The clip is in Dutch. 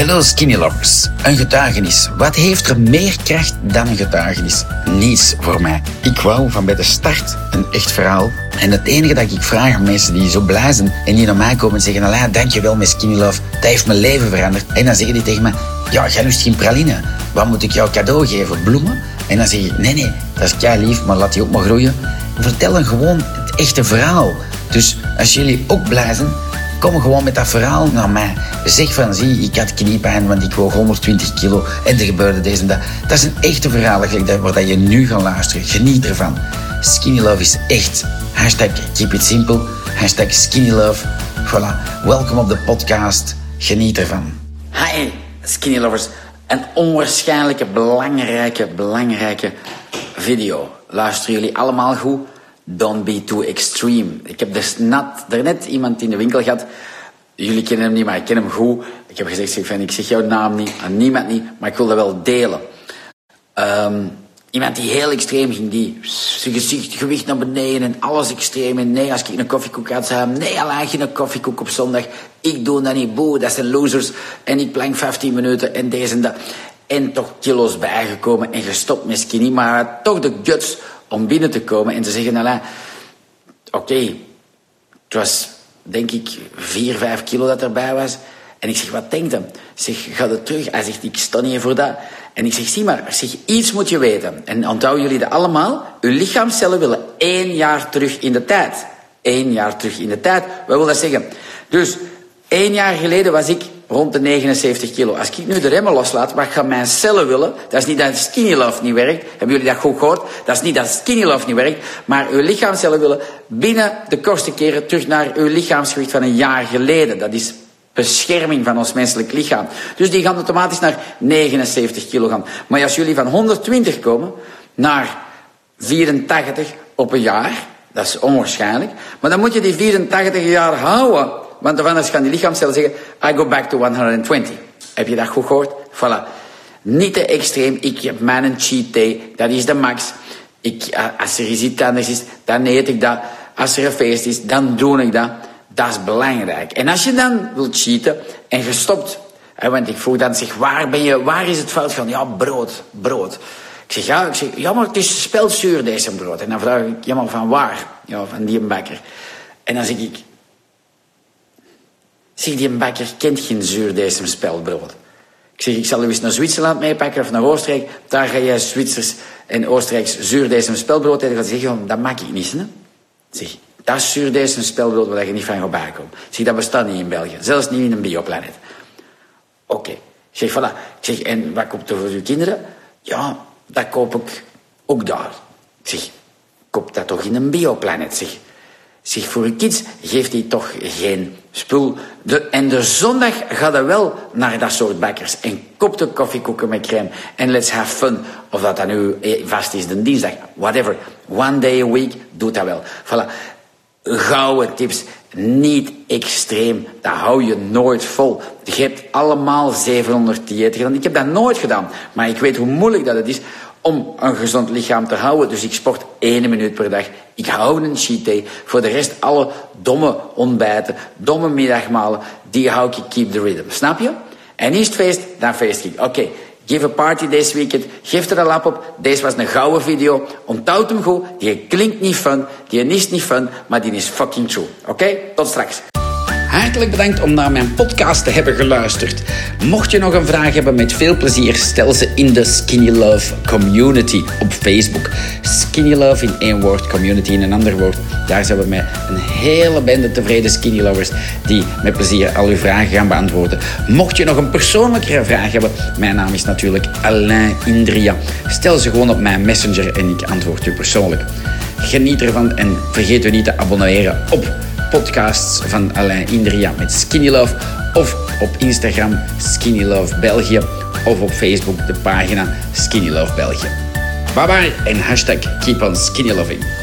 Hello Skinny Lovers. Een getuigenis. Wat heeft er meer kracht dan een getuigenis? Niets voor mij. Ik wou van bij de start een echt verhaal. En het enige dat ik vraag aan mensen die zo blij zijn en die naar mij komen en zeggen, Alain, dankjewel met Skinny Love. Dat heeft mijn leven veranderd. En dan zeggen die tegen me, ja, jij lust geen praline. Wat moet ik jou cadeau geven? Bloemen? En dan zeg ik, nee, nee, dat is kei lief, maar laat die ook maar groeien. Vertel dan gewoon het echte verhaal. Dus als jullie ook blij zijn, Kom gewoon met dat verhaal naar mij. Zeg van, zie, ik had kniepijn, want ik woog 120 kilo en er gebeurde deze en dat. Dat is een echte verhaal waar je nu gaat luisteren. Geniet ervan. Skinny Love is echt. Hashtag keep it simple. Hashtag skinny love. Voilà. Welkom op de podcast. Geniet ervan. Hi, Skinny Lovers. Een onwaarschijnlijke, belangrijke, belangrijke video. Luisteren jullie allemaal goed? Don't be too extreme. Ik heb dus net, daarnet iemand in de winkel gehad. Jullie kennen hem niet, maar ik ken hem goed. Ik heb gezegd, zeg, ik zeg jouw naam niet, aan niemand niet, maar ik wil dat wel delen. Um, iemand die heel extreem ging, die zijn gezicht, gewicht naar beneden en alles extreem. Nee, als ik een koffiekoek had, zei nee, alleen geen koffiekoek op zondag. Ik doe dat niet, boe, dat zijn losers. En ik plank 15 minuten en deze en dat. En toch kilo's bijgekomen en gestopt met skinny, maar toch de guts om binnen te komen en te zeggen, oké, het was denk ik 4, 5 kilo dat erbij was. En ik zeg, wat denkt hem? Zeg, ga het terug. Hij zegt, ik sta niet voor dat. En ik zeg, zie maar, zeg, iets moet je weten. En onthouden jullie dat allemaal? Uw lichaamcellen willen één jaar terug in de tijd. Eén jaar terug in de tijd. Wat wil dat zeggen? Dus, één jaar geleden was ik rond de 79 kilo. Als ik nu de remmen loslaat, wat gaan mijn cellen willen? Dat is niet dat skinny love niet werkt. Hebben jullie dat goed gehoord? Dat is niet dat skinny love niet werkt. Maar uw lichaamcellen willen binnen de kortste keren terug naar uw lichaamsgewicht van een jaar geleden. Dat is bescherming van ons menselijk lichaam. Dus die gaan automatisch naar 79 kilo gaan. Maar als jullie van 120 komen naar 84 op een jaar, dat is onwaarschijnlijk. Maar dan moet je die 84 jaar houden. Want anders gaan die lichaamcellen zeggen, I go back to 120. Heb je dat goed gehoord? Voilà. Niet te extreem. Ik heb mijn cheat day. Dat is de max. Ik, eh, als er iets anders is, dan eet ik dat. Als er een feest is, dan doe ik dat. Dat is belangrijk. En als je dan wilt cheaten en gestopt, want ik vroeg dan, zeg, waar ben je, waar is het fout van? Ja, brood, brood. Ik zeg, ja, ik zeg, ja, maar het is spelzuur deze brood. En dan vraag ik, ja, maar van waar? Ja, van die bakker. En dan zeg ik, Zeg, die bakker kent geen zuurdesem spelbrood. Ik zeg, ik zal u eens naar Zwitserland meepakken of naar Oostenrijk. Daar ga je Zwitsers en Oostenrijks zuurdesem spelbrood eten. Dan zeg dat maak ik niet. Hè? Zeg, dat is zuurdesem spelbrood waar je niet van gaat bijkomen. Zeg, dat bestaat niet in België. Zelfs niet in een bioplanet. Oké. Ik zeg, voilà. Ik zeg, en wat koopt er voor uw kinderen? Ja, dat koop ik ook daar. Ik zeg, koop dat toch in een bioplanet, zeg. Zeg, voor uw kids geeft hij toch geen spul. De, en de zondag gaat hij wel naar dat soort bakkers. En koopt de koffiekoeken met crème. En let's have fun. Of dat dan nu eh, vast is de dinsdag. Whatever. One day a week doet dat wel. Voilà. Gouden tips. Niet extreem. Dat hou je nooit vol. Je hebt allemaal 700 diëten gedaan. Ik heb dat nooit gedaan. Maar ik weet hoe moeilijk dat het is om een gezond lichaam te houden. Dus ik sport één minuut per dag. Ik hou een cheat day. Voor de rest alle domme ontbijten, domme middagmalen, die hou ik keep the rhythm. Snap je? En is het feest, dan feest ik. Oké, give a party this weekend. Geef er een lap op. Deze was een gouden video. Onthoud hem goed. Die klinkt niet fun, die is niet fun, maar die is fucking true. Oké, tot straks. Hartelijk bedankt om naar mijn podcast te hebben geluisterd. Mocht je nog een vraag hebben, met veel plezier stel ze in de Skinny Love Community op Facebook. Skinny Love in één woord, community in een ander woord. Daar zijn we met een hele bende tevreden Skinny Lovers die met plezier al uw vragen gaan beantwoorden. Mocht je nog een persoonlijkere vraag hebben, mijn naam is natuurlijk Alain Indria. Stel ze gewoon op mijn messenger en ik antwoord u persoonlijk. Geniet ervan en vergeet u niet te abonneren op podcasts van Alain Indria met Skinny Love of op Instagram Skinny Love België of op Facebook de pagina Skinny Love België. Bye bye en hashtag keep on skinny.